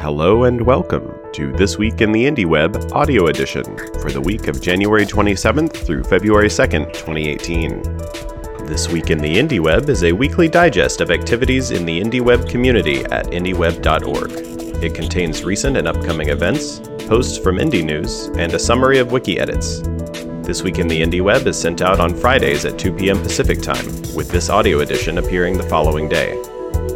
Hello and welcome to This Week in the Indie Web audio edition for the week of January 27th through February 2nd, 2018. This Week in the Indie Web is a weekly digest of activities in the Indie Web community at indieweb.org. It contains recent and upcoming events, posts from Indie News, and a summary of wiki edits. This Week in the Indie Web is sent out on Fridays at 2 p.m. Pacific Time, with this audio edition appearing the following day.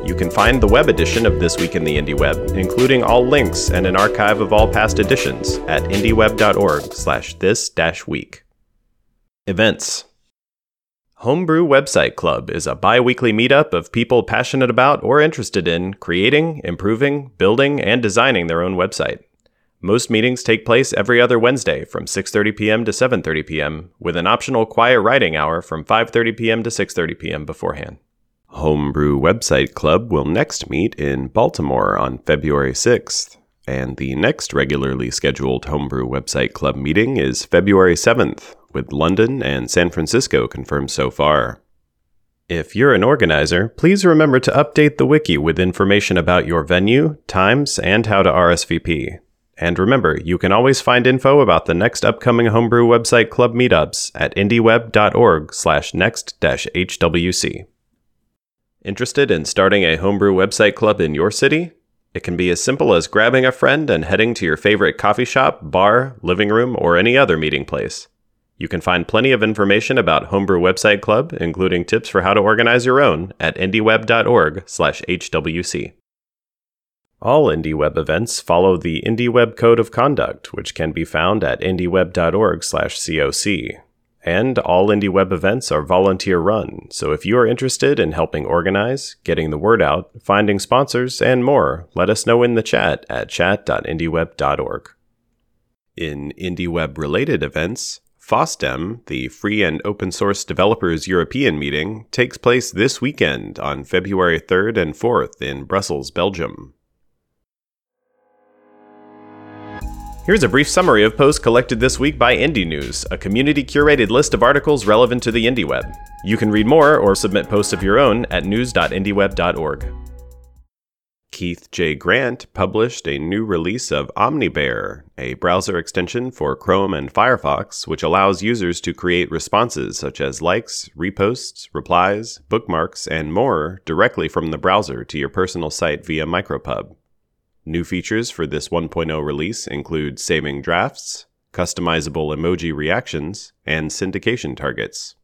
You can find the web edition of This Week in the Indie Web, including all links and an archive of all past editions, at indieweb.org slash this-week. Events Homebrew Website Club is a bi weekly meetup of people passionate about or interested in creating, improving, building, and designing their own website. Most meetings take place every other Wednesday from 6:30 p.m. to 7:30 p.m. with an optional quiet writing hour from 5:30 p.m. to 6:30 p.m. beforehand. Homebrew Website Club will next meet in Baltimore on February 6th, and the next regularly scheduled Homebrew Website Club meeting is February 7th, with London and San Francisco confirmed so far. If you're an organizer, please remember to update the wiki with information about your venue, times, and how to RSVP. And remember, you can always find info about the next upcoming Homebrew Website Club meetups at indieweb.org slash next-hwc. Interested in starting a homebrew website club in your city? It can be as simple as grabbing a friend and heading to your favorite coffee shop, bar, living room, or any other meeting place. You can find plenty of information about Homebrew Website Club, including tips for how to organize your own, at indieweb.org/hwc. All IndieWeb events follow the IndieWeb Code of Conduct, which can be found at indieweb.org/coc. And all Indie Web events are volunteer run, so if you are interested in helping organize, getting the word out, finding sponsors, and more, let us know in the chat at chat.indieweb.org. In IndieWeb related events, FOSDEM, the Free and Open Source Developers European meeting, takes place this weekend on February 3rd and 4th in Brussels, Belgium. Here's a brief summary of posts collected this week by Indie News, a community curated list of articles relevant to the indie web. You can read more or submit posts of your own at news.indieweb.org. Keith J. Grant published a new release of OmniBear, a browser extension for Chrome and Firefox, which allows users to create responses such as likes, reposts, replies, bookmarks, and more directly from the browser to your personal site via Micropub. New features for this 1.0 release include saving drafts, customizable emoji reactions, and syndication targets.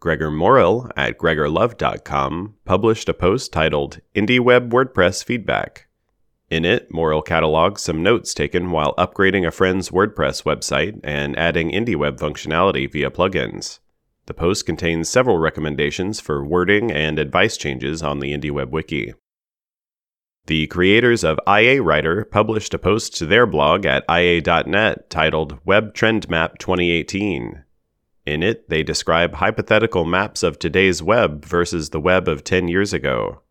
Gregor Morrill at gregorlove.com published a post titled IndieWeb WordPress Feedback. In it, Morrill catalogs some notes taken while upgrading a friend's WordPress website and adding IndieWeb functionality via plugins. The post contains several recommendations for wording and advice changes on the IndieWeb wiki. The creators of IA Writer published a post to their blog at ia.net titled Web Trend Map 2018. In it, they describe hypothetical maps of today's web versus the web of 10 years ago.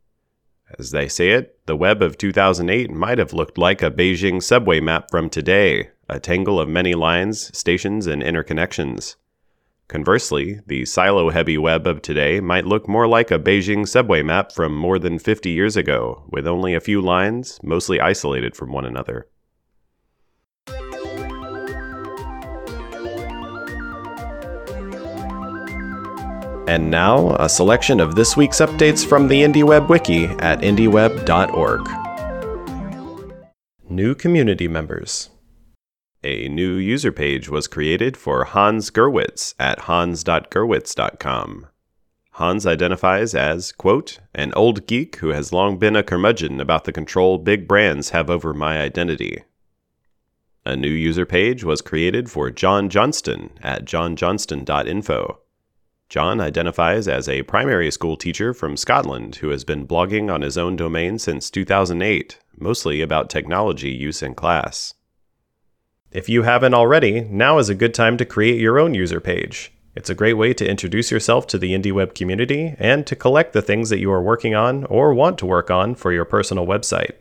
As they say it, the web of 2008 might have looked like a Beijing subway map from today, a tangle of many lines, stations, and interconnections. Conversely, the silo heavy web of today might look more like a Beijing subway map from more than 50 years ago, with only a few lines, mostly isolated from one another. And now, a selection of this week's updates from the IndieWeb Wiki at indieweb.org. New community members. A new user page was created for Hans Gerwitz at hans.gerwitz.com. Hans identifies as, quote, an old geek who has long been a curmudgeon about the control big brands have over my identity. A new user page was created for John Johnston at johnjohnston.info. John identifies as a primary school teacher from Scotland who has been blogging on his own domain since 2008, mostly about technology use in class. If you haven't already, now is a good time to create your own user page. It's a great way to introduce yourself to the IndieWeb community and to collect the things that you are working on or want to work on for your personal website.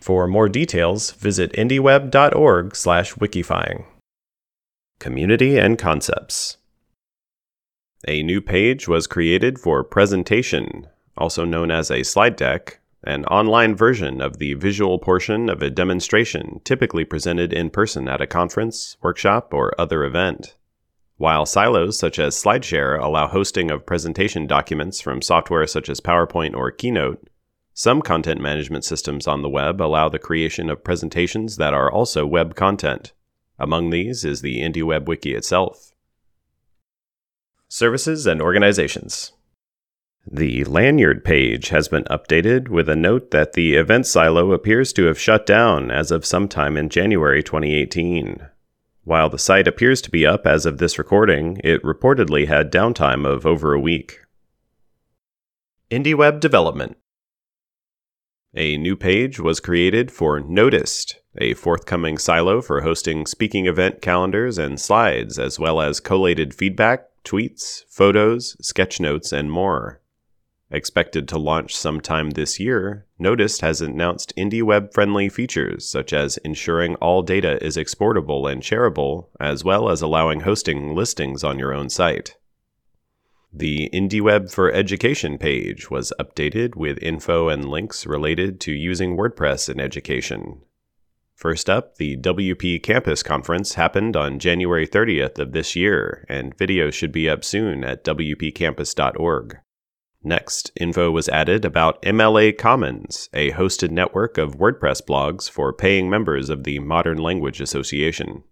For more details, visit indieweb.org/wikifying. Community and concepts. A new page was created for presentation, also known as a slide deck, an online version of the visual portion of a demonstration typically presented in person at a conference, workshop, or other event. While silos such as SlideShare allow hosting of presentation documents from software such as PowerPoint or Keynote, some content management systems on the web allow the creation of presentations that are also web content. Among these is the IndieWeb Wiki itself. Services and Organizations the Lanyrd page has been updated with a note that the event silo appears to have shut down as of sometime in January 2018. While the site appears to be up as of this recording, it reportedly had downtime of over a week. IndieWeb Development A new page was created for Notist, a forthcoming silo for hosting speaking event calendars and slides, as well as collated feedback, tweets, photos, sketch notes, and more. Expected to launch sometime this year, Notist has announced IndieWeb friendly features such as ensuring all data is exportable and shareable, as well as allowing hosting listings on your own site. The IndieWeb for Education page was updated with info and links related to using WordPress in education. First up, the WP Campus Conference happened on January 30th of this year, and videos should be up soon at wpcampus.org. Next, info was added about MLA Commons, a hosted network of WordPress blogs for paying members of the Modern Language Association.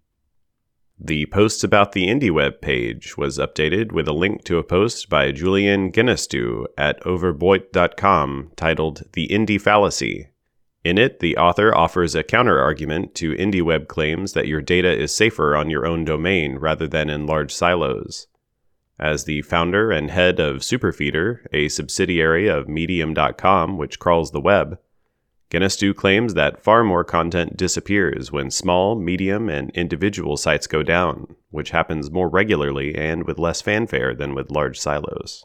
The posts about the IndieWeb page was updated with a link to a post by Julien Genestoux at ouvre-boite.com titled The Indie Fallacy. In it, the author offers a counterargument to IndieWeb claims that your data is safer on your own domain rather than in large silos. As the founder and head of Superfeedr, a subsidiary of Medium.com, which crawls the web, Genestoux claims that far more content disappears when small, medium, and individual sites go down, which happens more regularly and with less fanfare than with large silos.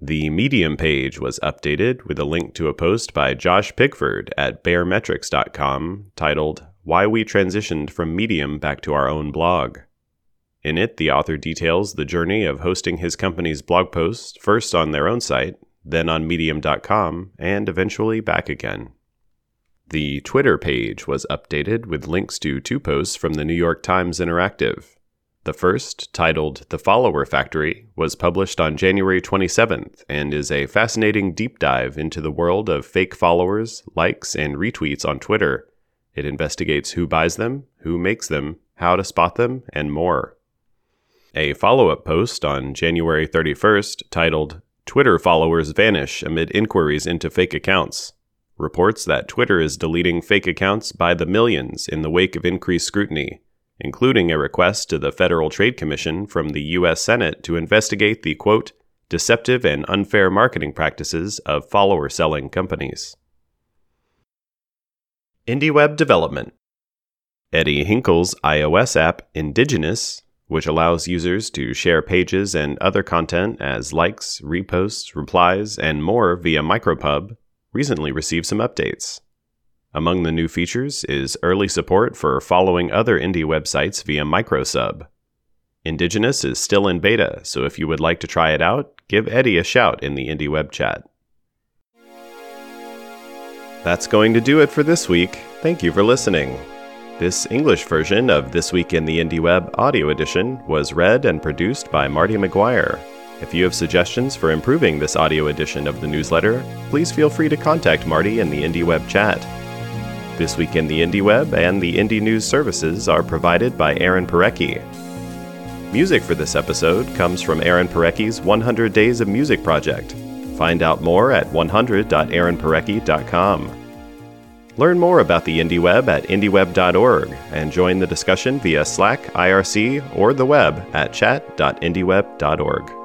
The Medium page was updated with a link to a post by Josh Pigford at baremetrics.com titled Why We Transitioned from Medium Back to Our Own Blog. In it, the author details the journey of hosting his company's blog posts first on their own site, then on Medium.com, and eventually back again. The Twitter page was updated with links to two posts from the New York Times Interactive. The first, titled The Follower Factory, was published on January 27th and is a fascinating deep dive into the world of fake followers, likes, and retweets on Twitter. It investigates who buys them, who makes them, how to spot them, and more. A follow up post on January 31st, titled Twitter Followers Vanish Amid Inquiries into Fake Accounts, reports that Twitter is deleting fake accounts by the millions in the wake of increased scrutiny, including a request to the Federal Trade Commission from the U.S. Senate to investigate the quote, deceptive and unfair marketing practices of follower selling companies. IndieWeb Development Eddie Hinkle's iOS app, Indigenous, which allows users to share pages and other content as likes, reposts, replies, and more via Micropub, recently received some updates. Among the new features is early support for following other indie websites via Microsub. Indigenous is still in beta, so if you would like to try it out, give Eddie a shout in the Indie Web chat. That's going to do it for this week. Thank you for listening. This English version of This Week in the Indie Web audio edition was read and produced by Marty McGuire. If you have suggestions for improving this audio edition of the newsletter, please feel free to contact Marty in the Indie Web chat. This Week in the Indie Web and the Indie News services are provided by Aaron Parecki. Music for this episode comes from Aaron Parecki's 100 Days of Music project. Find out more at 100.aaronparecki.com. Learn more about the IndieWeb at indieweb.org and join the discussion via Slack, IRC, or the web at chat.indieweb.org.